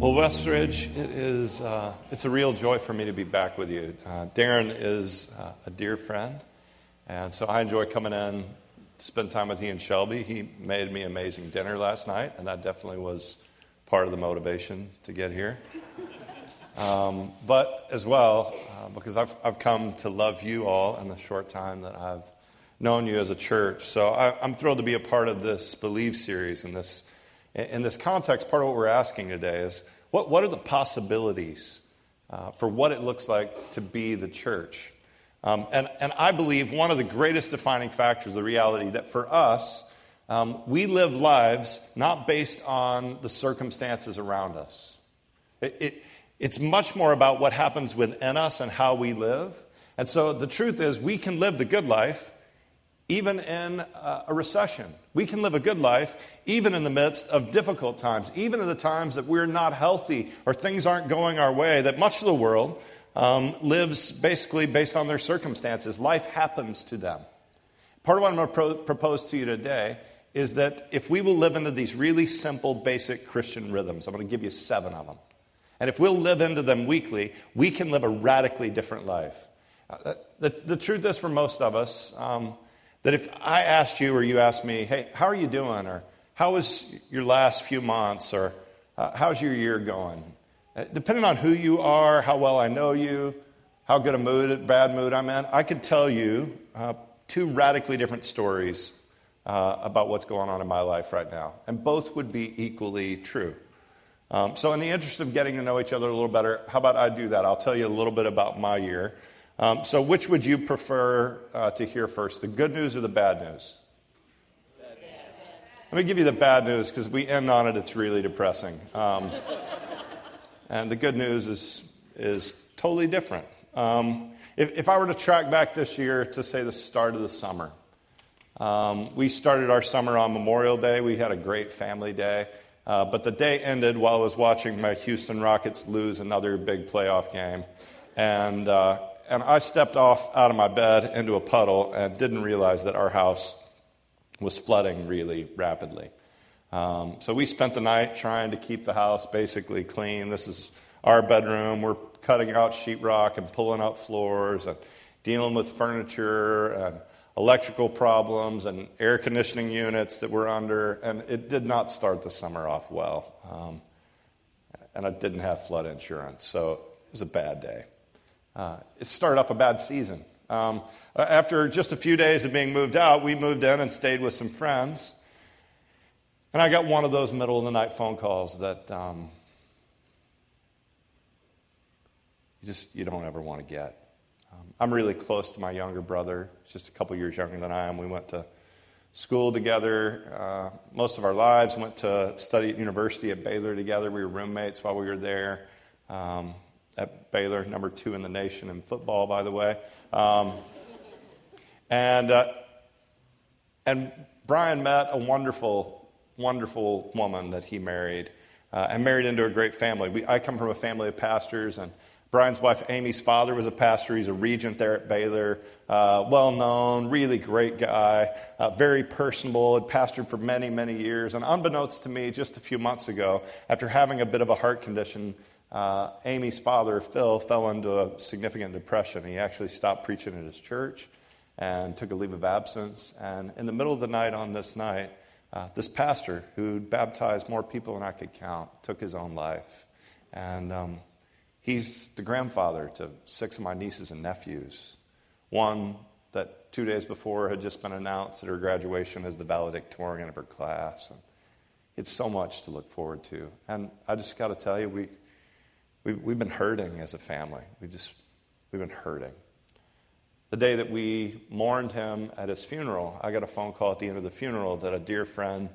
Well, Westridge, it is, uh, it's a real joy for me to be back with you. Uh, Darren is uh, a dear friend, and so I enjoy coming in to spend time with he and Shelby. He made me amazing dinner last night, and that definitely was part of the motivation to get here. Um, but as well, uh, because I've, I've come to love you all in the short time that I've known you as a church. So I, I'm thrilled to be a part of this Believe series and this in this context, part of what we're asking today is what, what are the possibilities uh, for what it looks like to be the church? Um, and, and I believe one of the greatest defining factors the reality that for us, um, we live lives not based on the circumstances around us. It, it, it's much more about what happens within us and how we live. And so the truth is, we can live the good life even in a recession. We can live a good life even in the midst of difficult times, even in the times that we're not healthy or things aren't going our way, that much of the world um, lives basically based on their circumstances. Life happens to them. Part of what I'm going to pro- propose to you today is that if we will live into these really simple, basic Christian rhythms, I'm going to give you seven of them. And if we'll live into them weekly, we can live a radically different life. Uh, the, the truth is, for most of us, um, that if I asked you or you asked me, hey, how are you doing? Or how was your last few months? Or uh, how's your year going? Uh, depending on who you are, how well I know you, how good a mood, bad mood I'm in, I could tell you uh, two radically different stories uh, about what's going on in my life right now. And both would be equally true. Um, so, in the interest of getting to know each other a little better, how about I do that? I'll tell you a little bit about my year. Um, so, which would you prefer uh, to hear first, the good news or the bad news? Let me give you the bad news because we end on it, it's really depressing. Um, and the good news is, is totally different. Um, if, if, I were to track back this year to say the start of the summer, um, we started our summer on Memorial Day. We had a great family day. Uh, but the day ended while I was watching my Houston Rockets lose another big playoff game. And uh, and I stepped off out of my bed into a puddle and didn't realize that our house was flooding really rapidly. Um, so we spent the night trying to keep the house basically clean. This is our bedroom. We're cutting out sheetrock and pulling out floors and dealing with furniture and electrical problems and air conditioning units that we're under. And it did not start the summer off well. Um, and I didn't have flood insurance, so it was a bad day uh, it started off a bad season. Um, after just a few days of being moved out, we moved in and stayed with some friends. And I got one of those middle of the night phone calls that um, you just you don't ever want to get. Um, I'm really close to my younger brother, just a couple years younger than I am. We went to school together uh, most of our lives. Went to study at university at Baylor together. We were roommates while we were there. Um, at Baylor, number two in the nation in football, by the way. Um, and, uh, and Brian met a wonderful, wonderful woman that he married uh, and married into a great family. We, I come from a family of pastors, and Brian's wife Amy's father was a pastor. He's a regent there at Baylor. Uh, well known, really great guy, uh, very personable, had pastored for many, many years. And unbeknownst to me, just a few months ago, after having a bit of a heart condition, uh, Amy's father, Phil, fell into a significant depression. He actually stopped preaching at his church and took a leave of absence. And in the middle of the night on this night, uh, this pastor, who baptized more people than I could count, took his own life. And um, he's the grandfather to six of my nieces and nephews. One that two days before had just been announced at her graduation as the valedictorian of her class. And it's so much to look forward to. And I just got to tell you, we, We've, we've been hurting as a family. We've just, we've been hurting. The day that we mourned him at his funeral, I got a phone call at the end of the funeral that a dear friend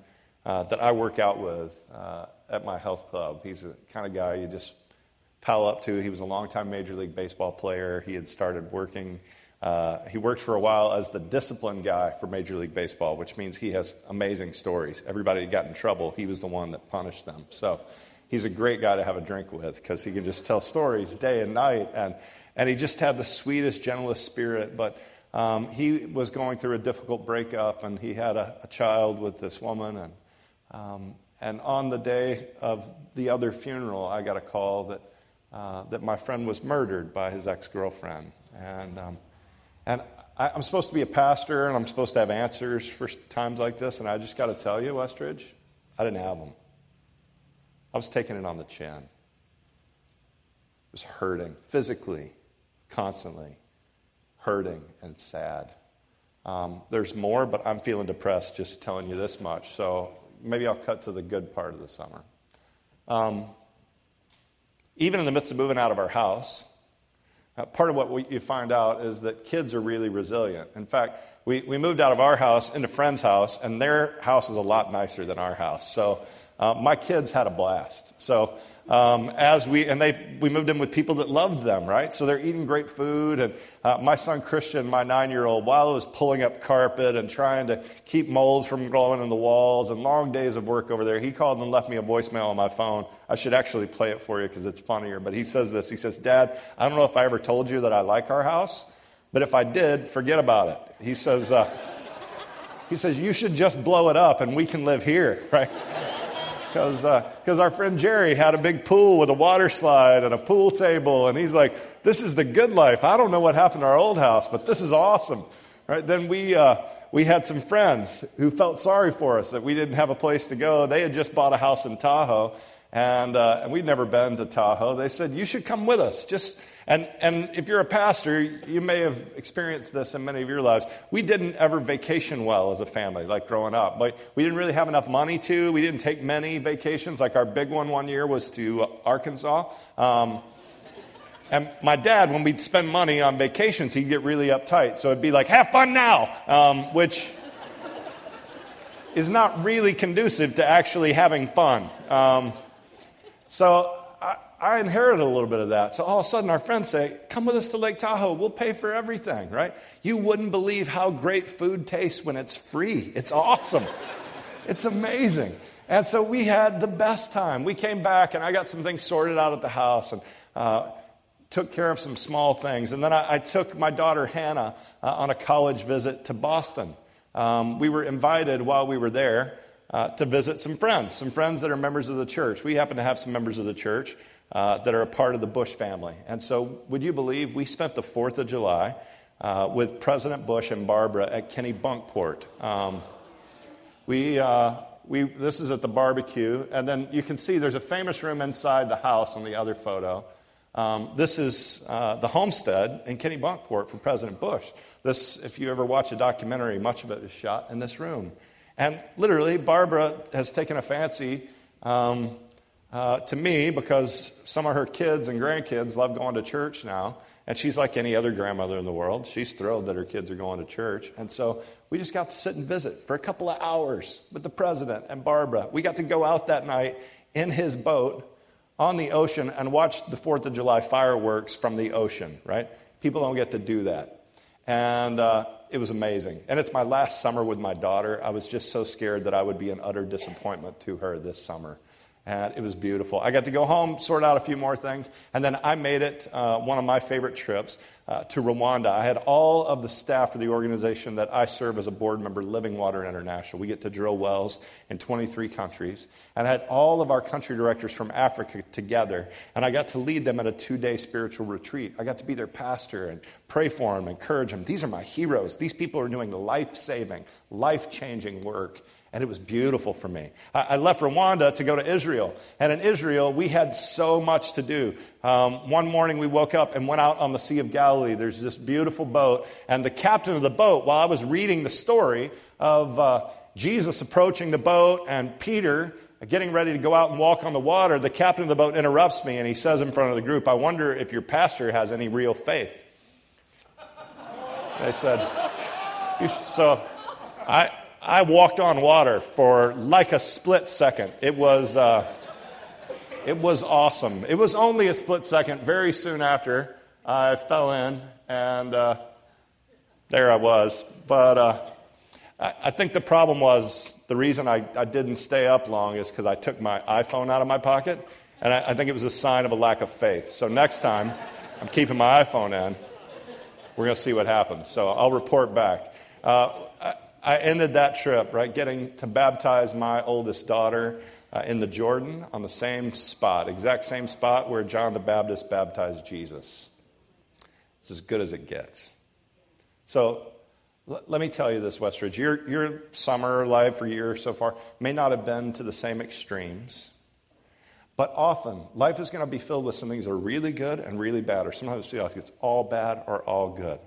uh, that I work out with uh, at my health club, he's the kind of guy you just pal up to. He was a longtime Major League Baseball player. He had started working. Uh, he worked for a while as the discipline guy for Major League Baseball, which means he has amazing stories. Everybody got in trouble, he was the one that punished them. So he's a great guy to have a drink with because he can just tell stories day and night. And, and he just had the sweetest, gentlest spirit. But um, he was going through a difficult breakup, and he had a, a child with this woman. And, um, and on the day of the other funeral, I got a call that, uh, that my friend was murdered by his ex girlfriend. And, um, and I, am supposed to be a pastor and I'm supposed to have answers for times like this, and I just got to tell you, Westridge, I didn't have them. I was taking it on the chin. It was hurting physically, constantly, hurting and sad. Um, there's more, but I'm feeling depressed just telling you this much. So maybe I'll cut to the good part of the summer. Um, even in the midst of moving out of our house, uh, part of what we, you find out is that kids are really resilient. In fact, we, we moved out of our house into friend's house, and their house is a lot nicer than our house. So uh, my kids had a blast. So um, as we and they we moved in with people that loved them, right? So they're eating great food. And uh, my son Christian, my nine-year-old, while I was pulling up carpet and trying to keep molds from growing in the walls and long days of work over there, he called and left me a voicemail on my phone. I should actually play it for you because it's funnier. But he says this. He says, "Dad, I don't know if I ever told you that I like our house, but if I did, forget about it." He says. Uh, he says, You should just blow it up and we can live here, right? Because uh, our friend Jerry had a big pool with a water slide and a pool table, and he's like, "This is the good life." I don't know what happened to our old house, but this is awesome, right? Then we uh, we had some friends who felt sorry for us that we didn't have a place to go. They had just bought a house in Tahoe, and uh, and we'd never been to Tahoe. They said, "You should come with us. Just and, and if you're a pastor, you may have experienced this in many of your lives. We didn't ever vacation well as a family, like growing up. But we didn't really have enough money to. We didn't take many vacations. Like our big one one year was to Arkansas. Um, and my dad, when we'd spend money on vacations, he'd get really uptight. So it'd be like, have fun now, um, which is not really conducive to actually having fun. Um, so I inherited a little bit of that. So all of a sudden, our friends say, Come with us to Lake Tahoe. We'll pay for everything, right? You wouldn't believe how great food tastes when it's free. It's awesome. it's amazing. And so we had the best time. We came back, and I got some things sorted out at the house and uh, took care of some small things. And then I, I took my daughter Hannah uh, on a college visit to Boston. Um, we were invited while we were there. Uh, to visit some friends, some friends that are members of the church. We happen to have some members of the church uh, that are a part of the Bush family. And so, would you believe we spent the 4th of July uh, with President Bush and Barbara at Kennebunkport? Um, we, uh, we, this is at the barbecue, and then you can see there's a famous room inside the house on the other photo. Um, this is uh, the homestead in Kennebunkport for President Bush. This, if you ever watch a documentary, much of it is shot in this room. And literally, Barbara has taken a fancy um, uh, to me because some of her kids and grandkids love going to church now. And she's like any other grandmother in the world. She's thrilled that her kids are going to church. And so we just got to sit and visit for a couple of hours with the president and Barbara. We got to go out that night in his boat on the ocean and watch the 4th of July fireworks from the ocean, right? People don't get to do that. And uh, it was amazing. And it's my last summer with my daughter. I was just so scared that I would be an utter disappointment to her this summer and it was beautiful. I got to go home, sort out a few more things, and then I made it uh, one of my favorite trips uh, to Rwanda. I had all of the staff for the organization that I serve as a board member, Living Water International. We get to drill wells in 23 countries, and I had all of our country directors from Africa together, and I got to lead them at a two day spiritual retreat. I got to be their pastor and pray for them, encourage them. These are my heroes. These people are doing life saving, life changing work and it was beautiful for me. I, left Rwanda to go to Israel, and in Israel, we had so much to do. Um, one morning, we woke up and went out on the Sea of Galilee. There's this beautiful boat, and the captain of the boat, while I was reading the story of uh, Jesus approaching the boat and Peter getting ready to go out and walk on the water, the captain of the boat interrupts me and he says in front of the group, I wonder if your pastor has any real faith. I said, so I, I walked on water for like a split second. It was, uh, it was awesome. It was only a split second. Very soon after, I fell in, and uh, there I was. But uh, I, I, think the problem was the reason I, I didn't stay up long is because I took my iPhone out of my pocket, and I, I think it was a sign of a lack of faith. So next time, I'm keeping my iPhone in. We're going to see what happens. So I'll report back. Uh, I ended that trip, right, getting to baptize my oldest daughter. uh, in the Jordan on the same spot, exact same spot where John the Baptist baptized Jesus. It's as good as it gets. So l- let me tell you this, Westridge. Your, your summer life or year so far may not have been to the same extremes. But often, life is going to be filled with some things that are really good and really bad, or sometimes it's all bad or all good.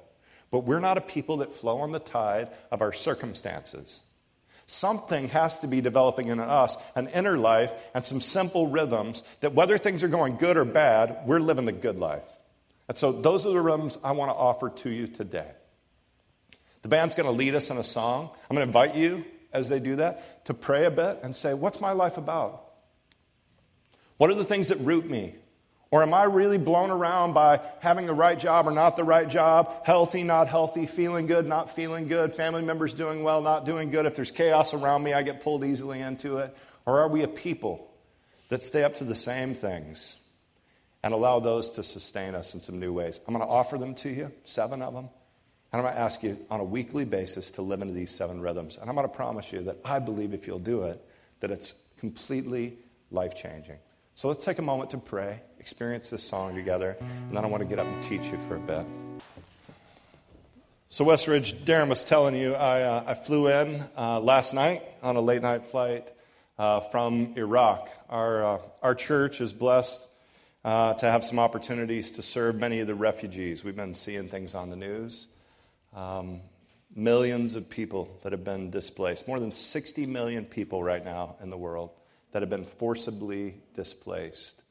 But we're not a people that flow on the tide of our circumstances. Something has to be developing in us, an inner life, and some simple rhythms that whether things are going good or bad, we're living the good life. And so, those are the rhythms I want to offer to you today. The band's going to lead us in a song. I'm going to invite you, as they do that, to pray a bit and say, What's my life about? What are the things that root me? Or am I really blown around by having the right job or not the right job, healthy, not healthy, feeling good, not feeling good, family members doing well, not doing good? If there's chaos around me, I get pulled easily into it. Or are we a people that stay up to the same things and allow those to sustain us in some new ways? I'm going to offer them to you, seven of them. And I'm going to ask you on a weekly basis to live into these seven rhythms. And I'm going to promise you that I believe if you'll do it, that it's completely life changing. So let's take a moment to pray, experience this song together, and then I want to get up and teach you for a bit. So, Westridge, Darren was telling you, I, uh, I flew in uh, last night on a late night flight uh, from Iraq. Our, uh, our church is blessed uh, to have some opportunities to serve many of the refugees. We've been seeing things on the news. Um, millions of people that have been displaced, more than 60 million people right now in the world that have been forcibly displaced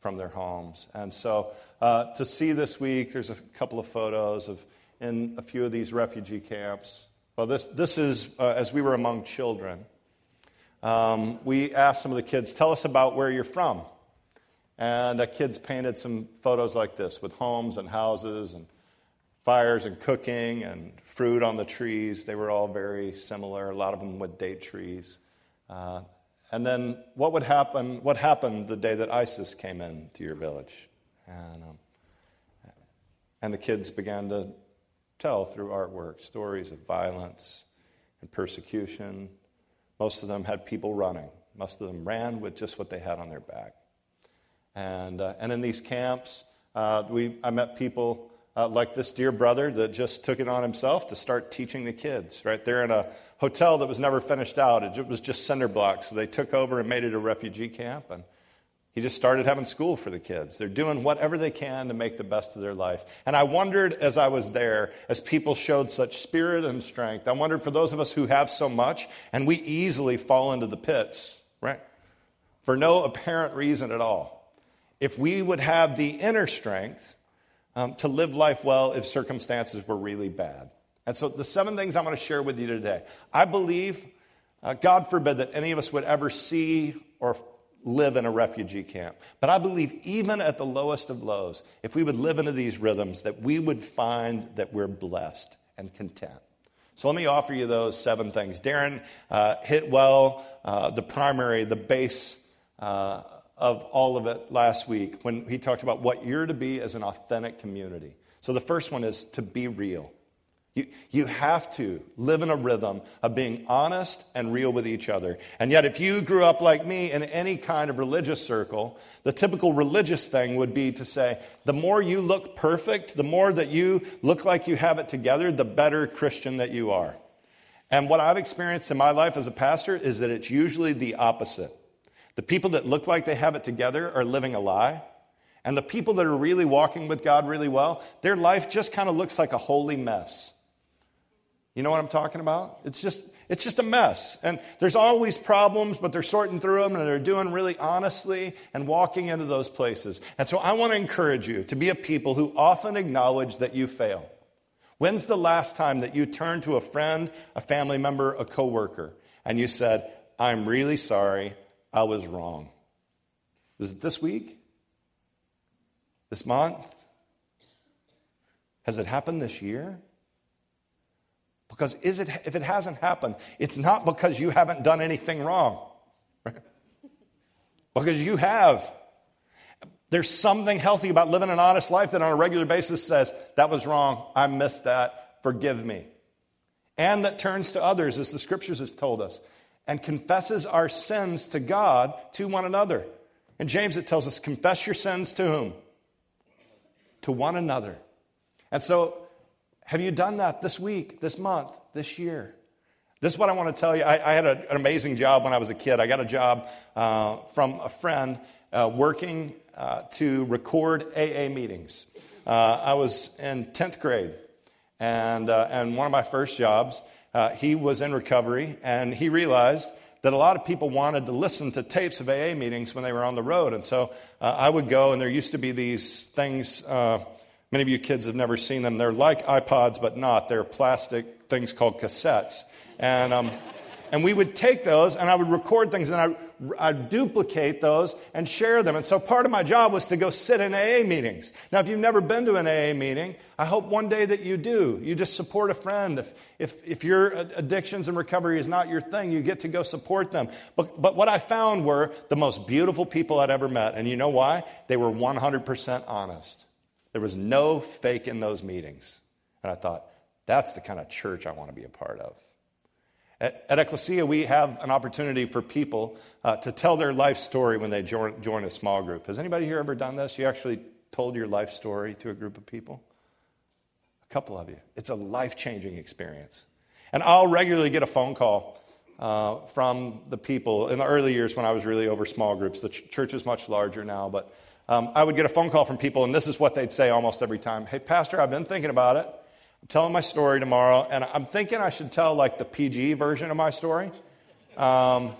from their homes. And so uh, to see this week, there's a couple of photos of in a few of these refugee camps. Well, this, this is uh, as we were among children. Um, we asked some of the kids, tell us about where you're from. And the kids painted some photos like this with homes and houses and fires and cooking and fruit on the trees. They were all very similar, a lot of them with date trees. Uh, and then what would happen? What happened the day that ISIS came into your village? And, um, and the kids began to tell through artwork stories of violence and persecution. Most of them had people running. Most of them ran with just what they had on their back. And, uh, and in these camps, uh, we, I met people uh, like this dear brother that just took it on himself to start teaching the kids, right? They're in a hotel that was never finished out. It was just cinder blocks. So they took over and made it a refugee camp. And he just started having school for the kids. They're doing whatever they can to make the best of their life. And I wondered as I was there, as people showed such spirit and strength, I wondered for those of us who have so much and we easily fall into the pits, right? For no apparent reason at all. If we would have the inner strength um, to live life well if circumstances were really bad. And so, the seven things I'm going to share with you today. I believe, uh, God forbid, that any of us would ever see or live in a refugee camp. But I believe, even at the lowest of lows, if we would live into these rhythms, that we would find that we're blessed and content. So let me offer you those seven things. Darren uh, hit well uh, the primary, the base uh, of all of it last week when he talked about what you're to be as an authentic community. So the first one is to be real. You, you have to live in a rhythm of being honest and real with each other. And yet, if you grew up like me in any kind of religious circle, the typical religious thing would be to say, the more you look perfect, the more that you look like you have it together, the better Christian that you are. And what I've experienced in my life as a pastor is that it's usually the opposite. The people that look like they have it together are living a lie. And the people that are really walking with God really well, their life just kind of looks like a holy mess. You know what I'm talking about? It's just, it's just a mess. And there's always problems, but they're sorting through them and they're doing really honestly and walking into those places. And so I want to encourage you to be a people who often acknowledge that you fail. When's the last time that you turned to a friend, a family member, a coworker, and you said, I'm really sorry. I was wrong. Was it this week? This month? Has it happened this year? Because is it, if it hasn't happened, it's not because you haven't done anything wrong. because you have. There's something healthy about living an honest life that on a regular basis says, that was wrong, I missed that, forgive me. And that turns to others, as the scriptures have told us and confesses our sins to God to one another. In James, it tells us, confess your sins to whom? To one another. And so, have you done that this week, this month, this year? This is what I want to tell you. I, I had a, an amazing job when I was a kid. I got a job uh, from a friend uh, working uh, to record AA meetings. Uh, I was in 10th grade, and, uh, and one of my first jobs, uh, he was in recovery, and he realized that a lot of people wanted to listen to tapes of AA meetings when they were on the road. And so I would go, and there used to be these things. Many of you kids have never seen them. They're like iPods, but not. They're plastic things called cassettes. And, um, and we would take those and I would record things and I'd, I'd, duplicate those and share them. And so part of my job was to go sit in AA meetings. Now, if you've never been to an AA meeting, I hope one day that you do. You just support a friend. If, if, if your addictions and recovery is not your thing, you get to go support them. But, but what I found were the most beautiful people I'd ever met. And you know why? They were 100% honest. There was no fake in those meetings. And I thought, that's the kind of church I want to be a part of. At, at Ecclesia, we have an opportunity for people uh, to tell their life story when they join, join a small group. Has anybody here ever done this? You actually told your life story to a group of people? A couple of you. It's a life changing experience. And I'll regularly get a phone call uh, from the people. In the early years when I was really over small groups, the ch- church is much larger now, but um, I would get a phone call from people, and this is what they'd say almost every time Hey, Pastor, I've been thinking about it. I'm telling my story tomorrow, and I'm thinking I should tell like the PG version of my story. Um,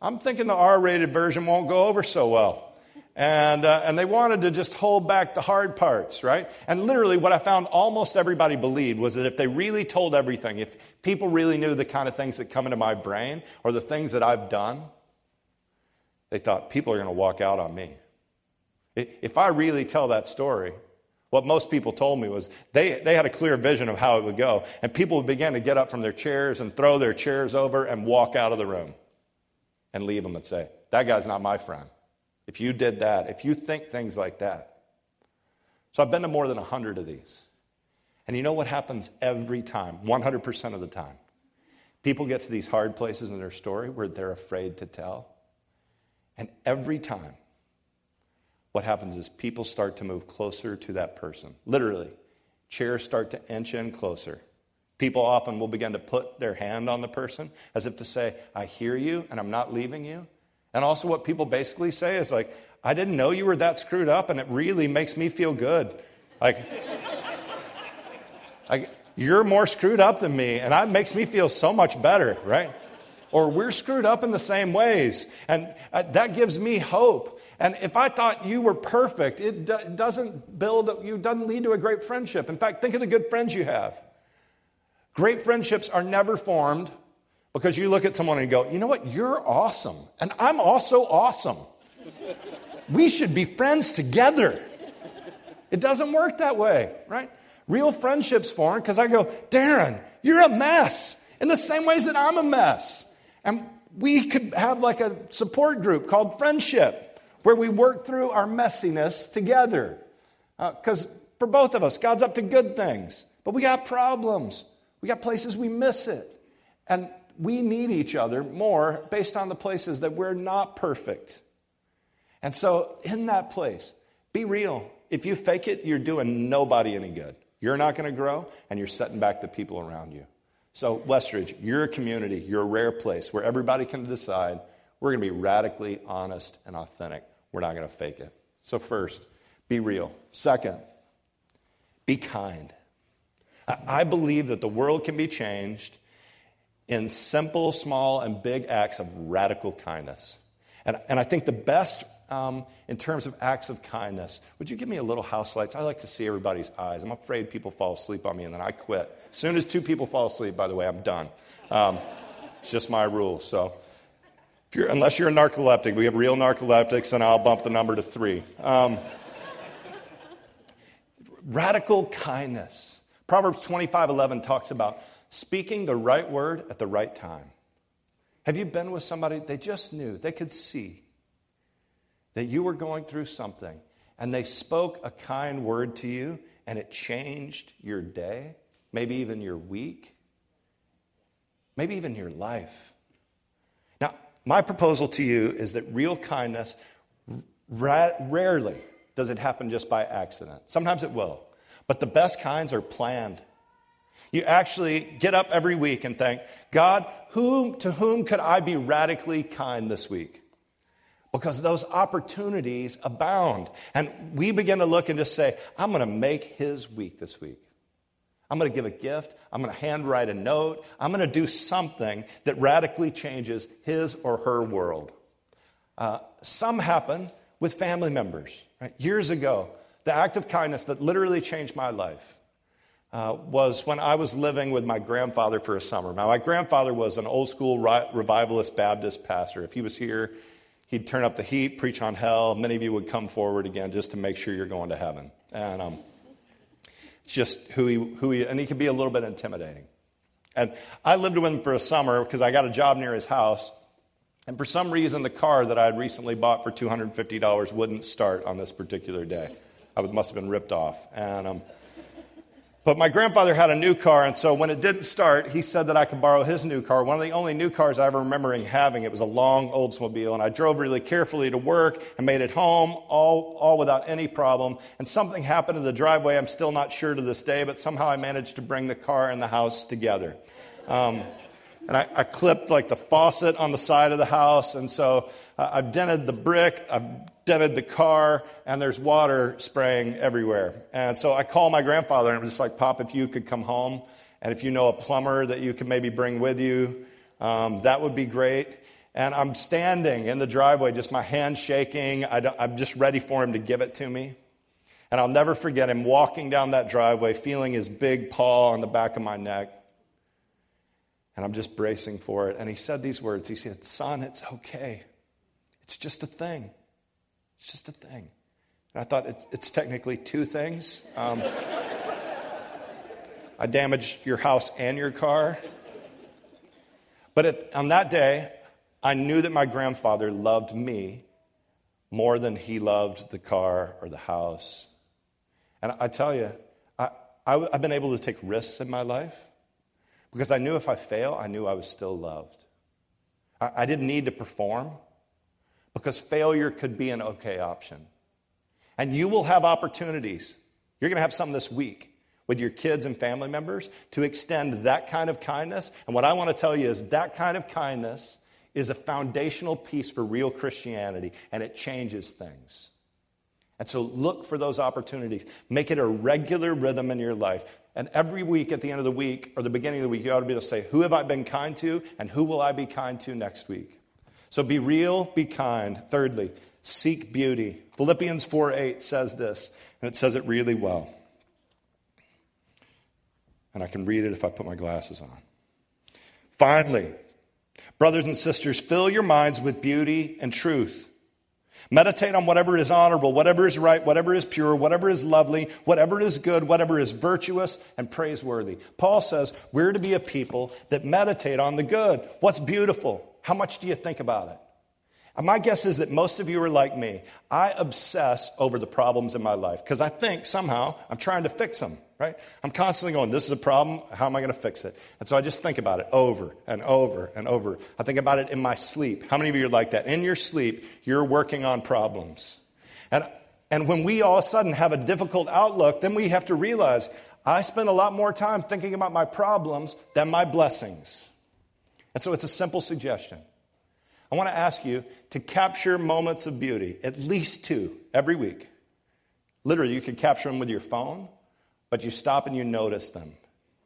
I'm thinking the R rated version won't go over so well. And, uh, and they wanted to just hold back the hard parts, right? And literally, what I found almost everybody believed was that if they really told everything, if people really knew the kind of things that come into my brain or the things that I've done, they thought people are going to walk out on me. If I really tell that story, what most people told me was they, they had a clear vision of how it would go. And people would begin to get up from their chairs and throw their chairs over and walk out of the room and leave them and say, That guy's not my friend. If you did that, if you think things like that. So I've been to more than 100 of these. And you know what happens every time, 100% of the time? People get to these hard places in their story where they're afraid to tell. And every time, what happens is people start to move closer to that person. Literally, chairs start to inch in closer. People often will begin to put their hand on the person as if to say, I hear you and I'm not leaving you. And also, what people basically say is like, I didn't know you were that screwed up and it really makes me feel good. Like, you're more screwed up than me and that makes me feel so much better, right? Or we're screwed up in the same ways. And uh, that gives me hope and if I thought you were perfect, it do- doesn't build, up, you doesn't lead to a great friendship. In fact, think of the good friends you have. Great friendships are never formed because you look at someone and go, you know what, you're awesome. And I'm also awesome. we should be friends together. It doesn't work that way, right? Real friendships form because I go, Darren, you're a mess in the same ways that I'm a mess. And we could have like a support group called friendship where we work through our messiness together. Because uh, for both of us, God's up to good things, but we got problems. We got places we miss it. And we need each other more based on the places that we're not perfect. And so, in that place, be real. If you fake it, you're doing nobody any good. You're not going to grow, and you're setting back the people around you. So, Westridge, you're a community, you're a rare place where everybody can decide we're going to be radically honest and authentic. We're not going to fake it. So, first, be real. Second, be kind. I believe that the world can be changed in simple, small, and big acts of radical kindness. And, and I think the best um, in terms of acts of kindness, would you give me a little house lights? I like to see everybody's eyes. I'm afraid people fall asleep on me and then I quit. As soon as two people fall asleep, by the way, I'm done. Um, it's just my rule. So you're, unless you're a narcoleptic, we have real narcoleptics, and I'll bump the number to three. Um, radical kindness. Proverbs 25 11 talks about speaking the right word at the right time. Have you been with somebody they just knew, they could see that you were going through something, and they spoke a kind word to you, and it changed your day, maybe even your week, maybe even your life? My proposal to you is that real kindness ra- rarely does it happen just by accident. Sometimes it will, but the best kinds are planned. You actually get up every week and think, God, whom, to whom could I be radically kind this week? Because those opportunities abound. And we begin to look and just say, I'm going to make his week this week. I'm going to give a gift. I'm going to handwrite a note. I'm going to do something that radically changes his or her world. Uh, some happen with family members. Right? Years ago, the act of kindness that literally changed my life uh, was when I was living with my grandfather for a summer. Now, my grandfather was an old school revivalist Baptist pastor. If he was here, he'd turn up the heat, preach on hell. Many of you would come forward again just to make sure you're going to heaven. And um, just who he, who he, and he could be a little bit intimidating. And I lived with him for a summer because I got a job near his house. And for some reason, the car that I had recently bought for $250 wouldn't start on this particular day. I must have been ripped off. And, um, but my grandfather had a new car, and so when it didn't start, he said that I could borrow his new car. One of the only new cars I ever remember having. It was a long Oldsmobile, and I drove really carefully to work and made it home, all, all without any problem. And something happened in the driveway. I'm still not sure to this day, but somehow I managed to bring the car and the house together. Um, and I, I, clipped like the faucet on the side of the house, and so uh, I've dented the brick, I've dented the car, and there's water spraying everywhere. And so I call my grandfather, and I'm just like, Pop, if you could come home, and if you know a plumber that you could maybe bring with you, um, that would be great. And I'm standing in the driveway, just my hand shaking. I am just ready for him to give it to me. And I'll never forget him walking down that driveway, feeling his big paw on the back of my neck. And I'm just bracing for it. And he said these words He said, Son, it's okay. It's just a thing. It's just a thing. And I thought, it's, it's technically two things. Um, I damaged your house and your car. But it, on that day, I knew that my grandfather loved me more than he loved the car or the house. And I tell you, I, I, I've been able to take risks in my life because I knew if I fail, I knew I was still loved. I, I didn't need to perform because failure could be an okay option. And you will have opportunities. You're going to have some this week with your kids and family members to extend that kind of kindness. And what I want to tell you is that kind of kindness is a foundational piece for real Christianity, and it changes things. And so look for those opportunities. Make it a regular rhythm in your life. And every week at the end of the week or the beginning of the week, you ought to be able to say, Who have I been kind to, and who will I be kind to next week? So be real, be kind. Thirdly, seek beauty. Philippians 4 8 says this, and it says it really well. And I can read it if I put my glasses on. Finally, brothers and sisters, fill your minds with beauty and truth. Meditate on whatever is honorable, whatever is right, whatever is pure, whatever is lovely, whatever is good, whatever is virtuous and praiseworthy. Paul says we're to be a people that meditate on the good. What's beautiful? How much do you think about it? And my guess is that most of you are like me. I obsess over the problems in my life because I think somehow I'm trying to fix them, right? I'm constantly going, this is a problem. How am I going to fix it? And so I just think about it over and over and over. I think about it in my sleep. How many of you are like that? In your sleep, you're working on problems. And, and when we all of a sudden have a difficult outlook, then we have to realize I spend a lot more time thinking about my problems than my blessings. And so it's a simple suggestion. I want to ask you to capture moments of beauty, at least two every week. Literally, you can capture them with your phone, but you stop and you notice them,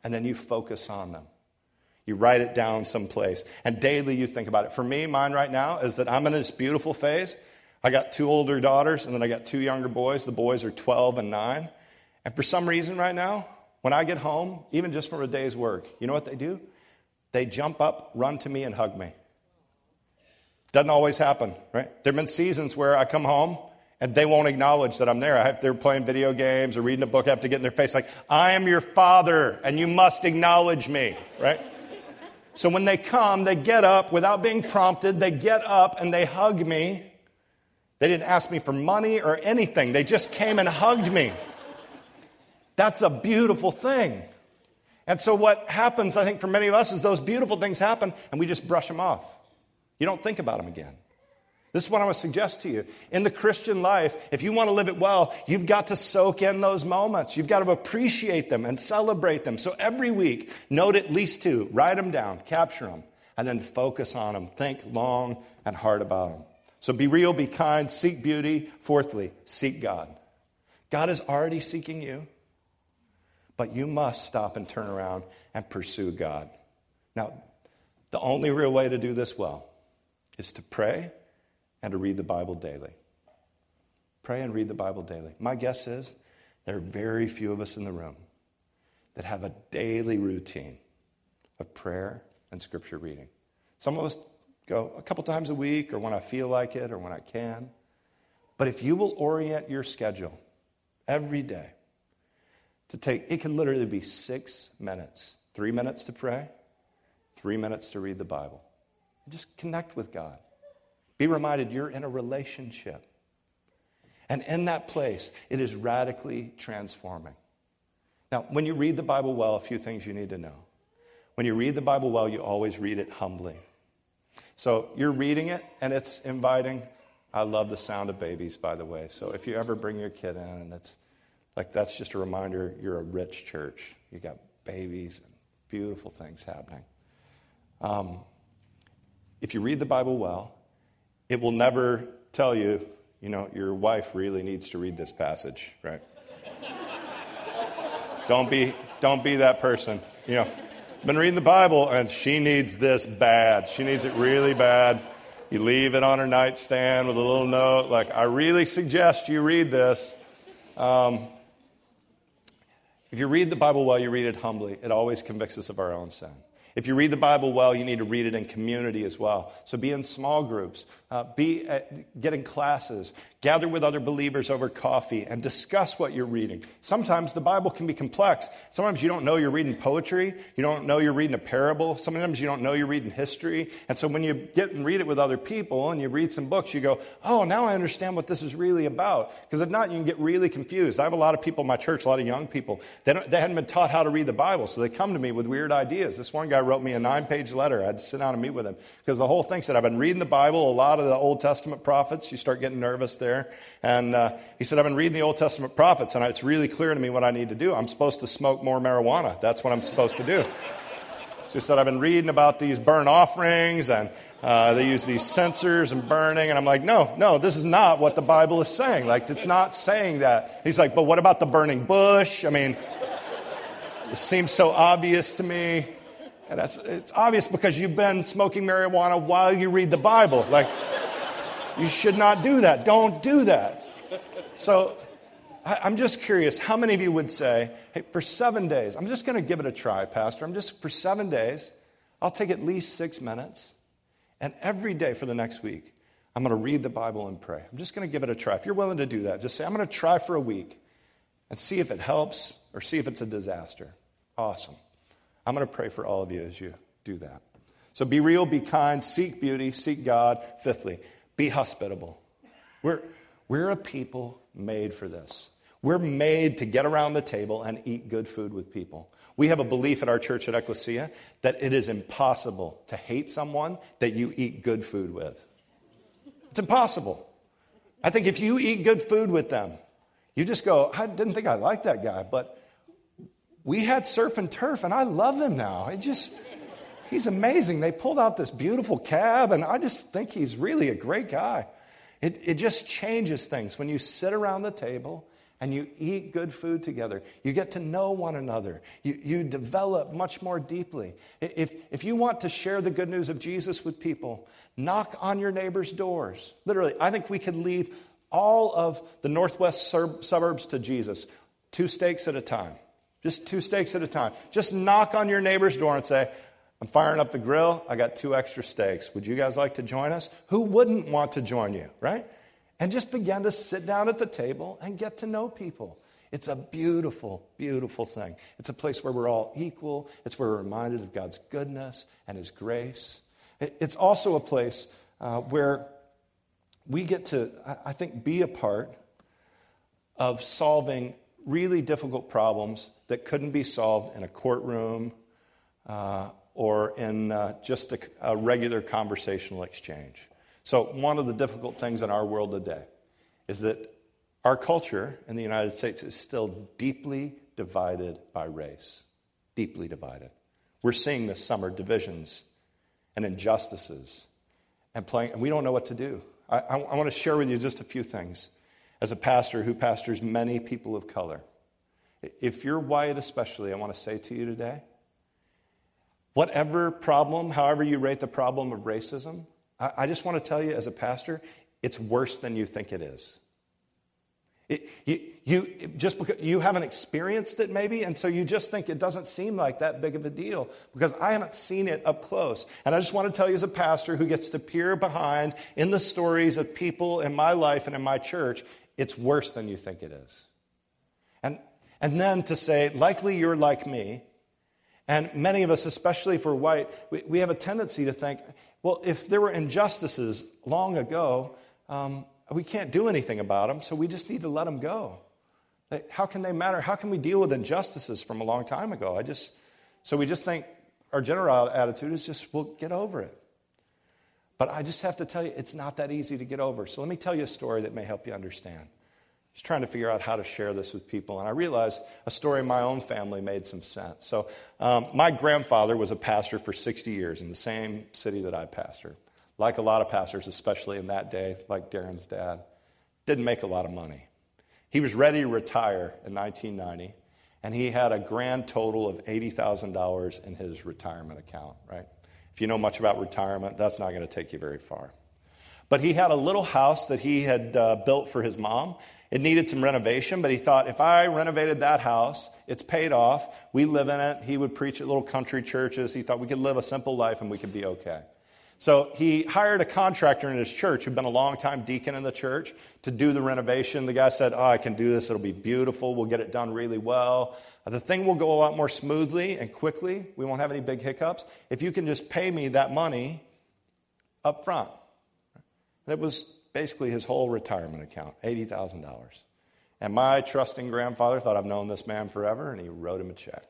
and then you focus on them. You write it down someplace, and daily you think about it. For me, mine right now is that I'm in this beautiful phase. I got two older daughters, and then I got two younger boys. The boys are 12 and 9. And for some reason, right now, when I get home, even just from a day's work, you know what they do? they jump up, run to me, and hug me. Doesn't always happen, right? There have been seasons where I come home and they won't acknowledge that I'm there. Have, they're playing video games or reading a book. I have to get in their face like, I am your father and you must acknowledge me, right? so when they come, they get up without being prompted. They get up and they hug me. They didn't ask me for money or anything. They just came and hugged me. That's a beautiful thing. And so, what happens, I think, for many of us is those beautiful things happen and we just brush them off. You don't think about them again. This is what I want to suggest to you. In the Christian life, if you want to live it well, you've got to soak in those moments. You've got to appreciate them and celebrate them. So every week, note at least two, write them down, capture them, and then focus on them. Think long and hard about them. So be real, be kind, seek beauty. Fourthly, seek God. God is already seeking you, but you must stop and turn around and pursue God. Now, the only real way to do this well is to pray and to read the Bible daily. Pray and read the Bible daily. My guess is there are very few of us in the room that have a daily routine of prayer and scripture reading. Some of us go a couple times a week or when I feel like it or when I can. But if you will orient your schedule every day to take, it can literally be six minutes three minutes to pray, three minutes to read the Bible. Just connect with God. Be reminded you're in a relationship. And in that place, it is radically transforming. Now, when you read the Bible well, a few things you need to know. When you read the Bible well, you always read it humbly. So you're reading it, and it's inviting. I love the sound of babies, by the way. So if you ever bring your kid in, and it's like that's just a reminder you're a rich church. You got babies and beautiful things happening. Um, if you read the Bible well, it will never tell you, you know, your wife really needs to read this passage, right? don't be don't be that person. You know, been reading the Bible and she needs this bad. She needs it really bad. You leave it on her nightstand with a little note like, I really suggest you read this. Um, if you read the Bible well, you read it humbly. It always convicts us of our own sin. If you read the Bible well, you need to read it in community as well. So be in small groups, uh, be at, get in classes, gather with other believers over coffee, and discuss what you're reading. Sometimes the Bible can be complex. Sometimes you don't know you're reading poetry. You don't know you're reading a parable. Sometimes you don't know you're reading history. And so when you get and read it with other people and you read some books, you go, oh, now I understand what this is really about. Because if not, you can get really confused. I have a lot of people in my church, a lot of young people, they, they hadn't been taught how to read the Bible. So they come to me with weird ideas. This one guy wrote me a nine page letter. I had to sit down and meet with him because the whole thing said, I've been reading the Bible, a lot of the Old Testament prophets. You start getting nervous there. And uh, he said, I've been reading the Old Testament prophets, and it's really clear to me what I need to do. I'm supposed to smoke more marijuana. That's what I'm supposed to do. She said, I've been reading about these burnt offerings, and uh, they use these censers and burning. And I'm like, no, no, this is not what the Bible is saying. Like, it's not saying that. He's like, but what about the burning bush? I mean, it seems so obvious to me. And that's, it's obvious because you've been smoking marijuana while you read the Bible. Like, you should not do that. Don't do that. So, I'm just curious how many of you would say, hey, for seven days, I'm just going to give it a try, Pastor. I'm just, for seven days, I'll take at least six minutes. And every day for the next week, I'm going to read the Bible and pray. I'm just going to give it a try. If you're willing to do that, just say, I'm going to try for a week and see if it helps or see if it's a disaster. Awesome. I'm going to pray for all of you as you do that. So be real, be kind, seek beauty, seek God. Fifthly, be hospitable. We're, we're a people made for this. We're made to get around the table and eat good food with people. We have a belief at our church at Ecclesia that it is impossible to hate someone that you eat good food with. It's impossible. I think if you eat good food with them, you just go, I didn't think I liked that guy, but we had surf and turf, and I love him now. It just, he's amazing. They pulled out this beautiful cab, and I just think he's really a great guy. It, it just changes things when you sit around the table and you eat good food together. You get to know one another. You, you develop much more deeply. If, if you want to share the good news of Jesus with people, knock on your neighbor's doors. Literally, I think we could leave all of the northwest suburbs to Jesus, two steaks at a time. Just two steaks at a time. Just knock on your neighbor's door and say, I'm firing up the grill. I got two extra steaks. Would you guys like to join us? Who wouldn't want to join you, right? And just begin to sit down at the table and get to know people. It's a beautiful, beautiful thing. It's a place where we're all equal. It's where we're reminded of God's goodness and His grace. It's also a place uh, where we get to, I think, be a part of solving really difficult problems that couldn't be solved in a courtroom uh, or in uh, just a, a regular conversational exchange. So, one of the difficult things in our world today is that our culture in the United States is still deeply divided by race. Deeply divided. We're seeing this summer divisions and injustices and playing, and we don't know what to do. I, I, I want to share with you just a few things as a pastor who pastors many people of color. If you're white, especially, I want to say to you today whatever problem, however you rate the problem of racism, I, just want to tell you as a pastor, it's worse than you think it is. It, you, you, just because you haven't experienced it, maybe, and so you just think it doesn't seem like that big of a deal because I haven't seen it up close. And I just want to tell you, as a pastor who gets to peer behind in the stories of people in my life and in my church, it's worse than you think it is. And, and then to say, likely you're like me, and many of us, especially for white, we, we have a tendency to think, well, if there were injustices long ago, um, we can't do anything about them, so we just need to let them go. How can they matter? How can we deal with injustices from a long time ago? I just, so we just think our general attitude is just, we'll get over it. But I just have to tell you, it's not that easy to get over. So let me tell you a story that may help you understand. Was trying to figure out how to share this with people, and I realized a story in my own family made some sense. So, um, my grandfather was a pastor for 60 years in the same city that I pastor like a lot of pastors, especially in that day, like Darren's dad, didn't make a lot of money. He was ready to retire in 1990, and he had a grand total of $80,000 in his retirement account, right? If you know much about retirement, that's not going to take you very far. But he had a little house that he had uh, built for his mom. It needed some renovation, but he thought if I renovated that house, it's paid off. We live in it. He would preach at little country churches. He thought we could live a simple life and we could be okay. So he hired a contractor in his church who'd been a long time deacon in the church to do the renovation. The guy said, Oh, I can do this. It'll be beautiful. We'll get it done really well. Uh, the thing will go a lot more smoothly and quickly. We won't have any big hiccups if you can just pay me that money up front. It was basically his whole retirement account $80,000. And my trusting grandfather thought I've known this man forever, and he wrote him a check.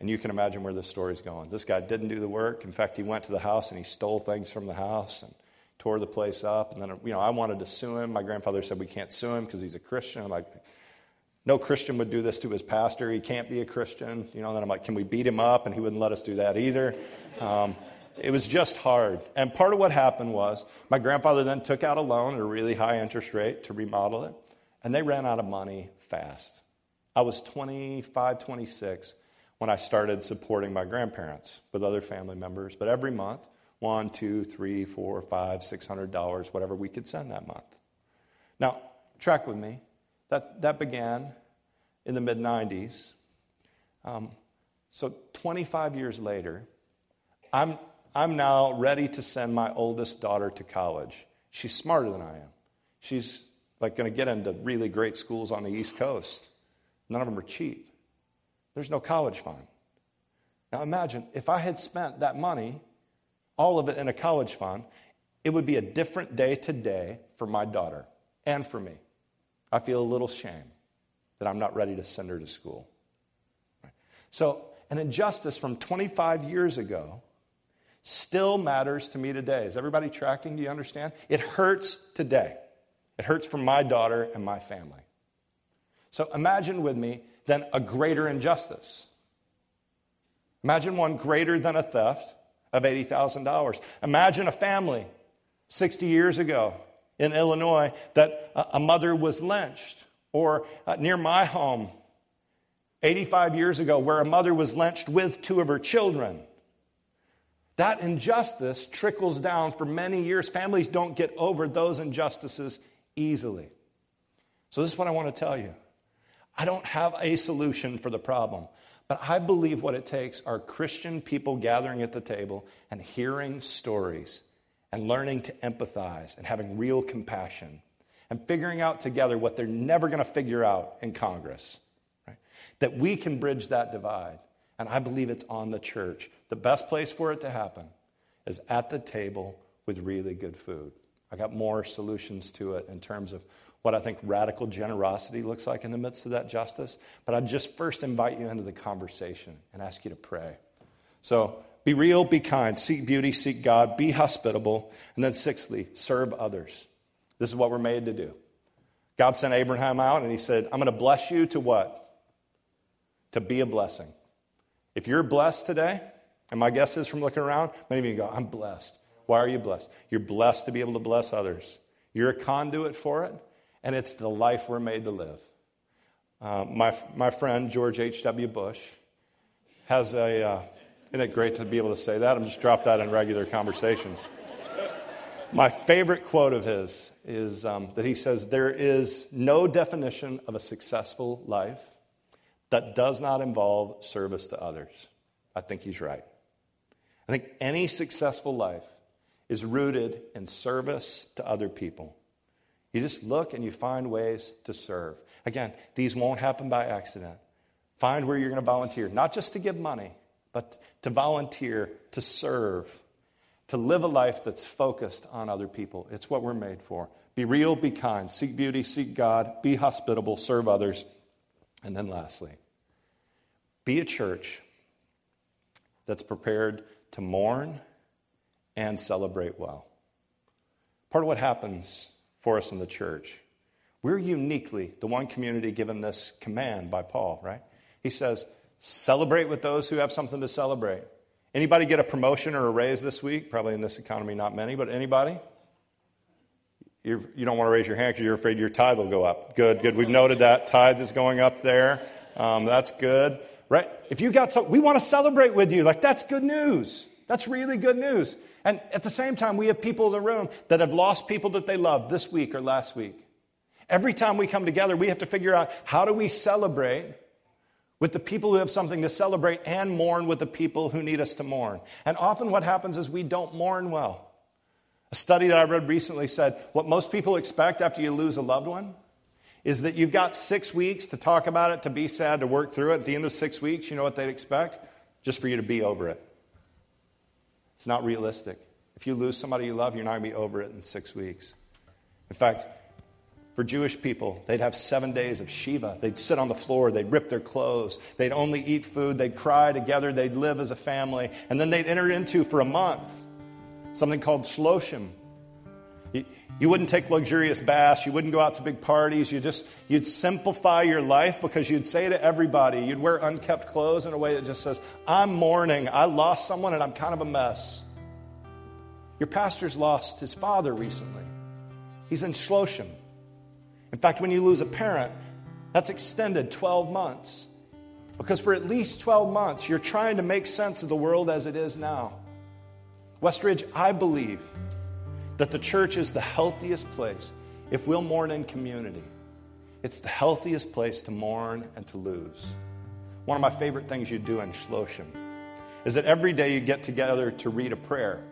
And you can imagine where this story's going. This guy didn't do the work. In fact, he went to the house and he stole things from the house and tore the place up. And then, you know, I wanted to sue him. My grandfather said we can't sue him because he's a Christian. I'm like, no Christian would do this to his pastor. He can't be a Christian. You know, and then I'm like, can we beat him up? And he wouldn't let us do that either. Um, it was just hard. And part of what happened was my grandfather then took out a loan at a really high interest rate to remodel it, and they ran out of money fast. I was 25, 26 when I started supporting my grandparents with other family members. But every month, one, two, three, four, five, six hundred dollars, whatever we could send that month. Now, track with me. That, that began in the mid 90s. Um, so 25 years later, I'm, I'm now ready to send my oldest daughter to college. She's smarter than I am. She's like going to get into really great schools on the East Coast. None of them are cheap. There's no college fund. Now imagine if I had spent that money, all of it in a college fund, it would be a different day today for my daughter and for me. I feel a little shame that I'm not ready to send her to school. So, an injustice from 25 years ago still matters to me today. Is everybody tracking? Do you understand? It hurts today. It hurts for my daughter and my family. So, imagine with me then a greater injustice. Imagine one greater than a theft of $80,000. Imagine a family 60 years ago in Illinois that a mother was lynched, or uh, near my home 85 years ago where a mother was lynched with two of her children. That injustice trickles down for many years. Families don't get over those injustices easily. So, this is what I want to tell you. I don't have a solution for the problem. But I believe what it takes are Christian people gathering at the table and hearing stories and learning to empathize and having real compassion and figuring out together what they're never going to figure out in Congress. Right? That we can bridge that divide. And I believe it's on the church. The best place for it to happen is at the table with really good food. I got more solutions to it in terms of what I think radical generosity looks like in the midst of that justice. But I'd just first invite you into the conversation and ask you to pray. So be real, be kind, seek beauty, seek God, be hospitable. And then, sixthly, serve others. This is what we're made to do. God sent Abraham out and he said, I'm going to bless you to what? To be a blessing. If you're blessed today, and my guess is from looking around, many of you go, I'm blessed. Why are you blessed? You're blessed to be able to bless others. You're a conduit for it, and it's the life we're made to live. Uh, my, my friend, George H.W. Bush, has a, uh, isn't it great to be able to say that? I'm just drop that in regular conversations. My favorite quote of his is um, that he says, There is no definition of a successful life that does not involve service to others. I think he's right. I think any successful life is rooted in service to other people. You just look and you find ways to serve. Again, these won't happen by accident. Find where you're going to volunteer, not just to give money, but to volunteer, to serve, to live a life that's focused on other people. It's what we're made for. Be real, be kind, seek beauty, seek God, be hospitable, serve others. And then lastly, be a church that's prepared to mourn and celebrate well. Part of what happens for us in the church, we're uniquely the one community given this command by Paul, right? He says, celebrate with those who have something to celebrate. Anybody get a promotion or a raise this week? Probably in this economy, not many, but anybody? You're, you do not want to raise your hand because you're afraid your tithe will go up. Good, good. We've noted that. Tithe is going up there. Um, that's good, right? If you got some, we want to celebrate with you. Like, that's good news. That's really good news. And at the same time, we have people in the room that have lost people that they loved this week or last week. Every time we come together, we have to figure out how do we celebrate with the people who have something to celebrate and mourn with the people who need us to mourn. And often what happens is we don't mourn well. A study that I read recently said what most people expect after you lose a loved one is that you've got six weeks to talk about it, to be sad, to work through it. At the end of six weeks, you know what they'd expect? Just for you to be over it. It's not realistic. If you lose somebody you love, you're not going to be over it in six weeks. In fact, for Jewish people, they'd have seven days of Shiva. They'd sit on the floor, they'd rip their clothes, they'd only eat food, they'd cry together, they'd live as a family, and then they'd enter into for a month something called shloshim. You, you wouldn't take luxurious baths, you wouldn't go out to big parties, you just you'd simplify your life because you'd say to everybody, you'd wear unkept clothes in a way that just says, I'm mourning, I lost someone and I'm kind of a mess. Your pastor's lost his father recently. He's in Shloshim. In fact, when you lose a parent, that's extended 12 months. Because for at least 12 months, you're trying to make sense of the world as it is now. Westridge, I believe that the church is the healthiest place if we'll mourn in community. It's the healthiest place to mourn and to lose. One of my favorite things you do in Shloshim is that every day you get together to read a prayer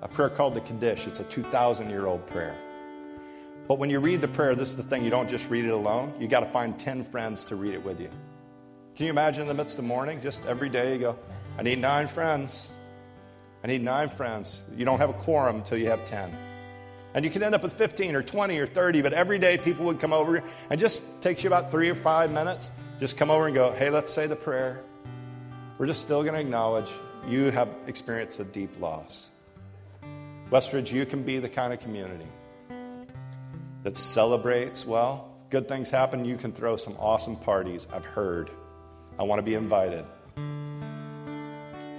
a prayer called the Kaddish. It's a 2,000 year old prayer. But when you read the prayer, this is the thing you don't just read it alone. You got to find 10 friends to read it with you. Can you imagine in the midst of mourning? just every day you go, I need nine friends. I need nine friends. You don't have a quorum until you have 10. And you can end up with 15 or 20 or 30, but every day people would come over and just takes you about three or five minutes. Just come over and go, hey, let's say the prayer. We're just still going to acknowledge you have experienced a deep loss. Westridge, you can be the kind of community that celebrates well. Good things happen. You can throw some awesome parties. I've heard. I want to be invited.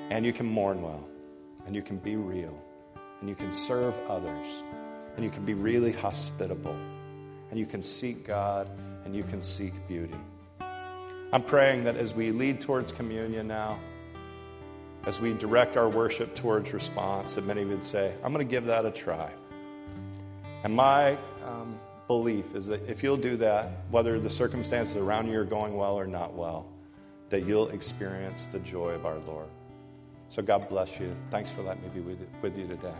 And you can mourn well. And you can be real. And you can serve others. And you can be really hospitable. And you can seek God. And you can seek beauty. I'm praying that as we lead towards communion now, as we direct our worship towards response, that many would say, I'm going to give that a try. And my um, belief is that if you'll do that, whether the circumstances around you are going well or not well, that you'll experience the joy of our Lord. So God bless you. Thanks for letting me be with, you today.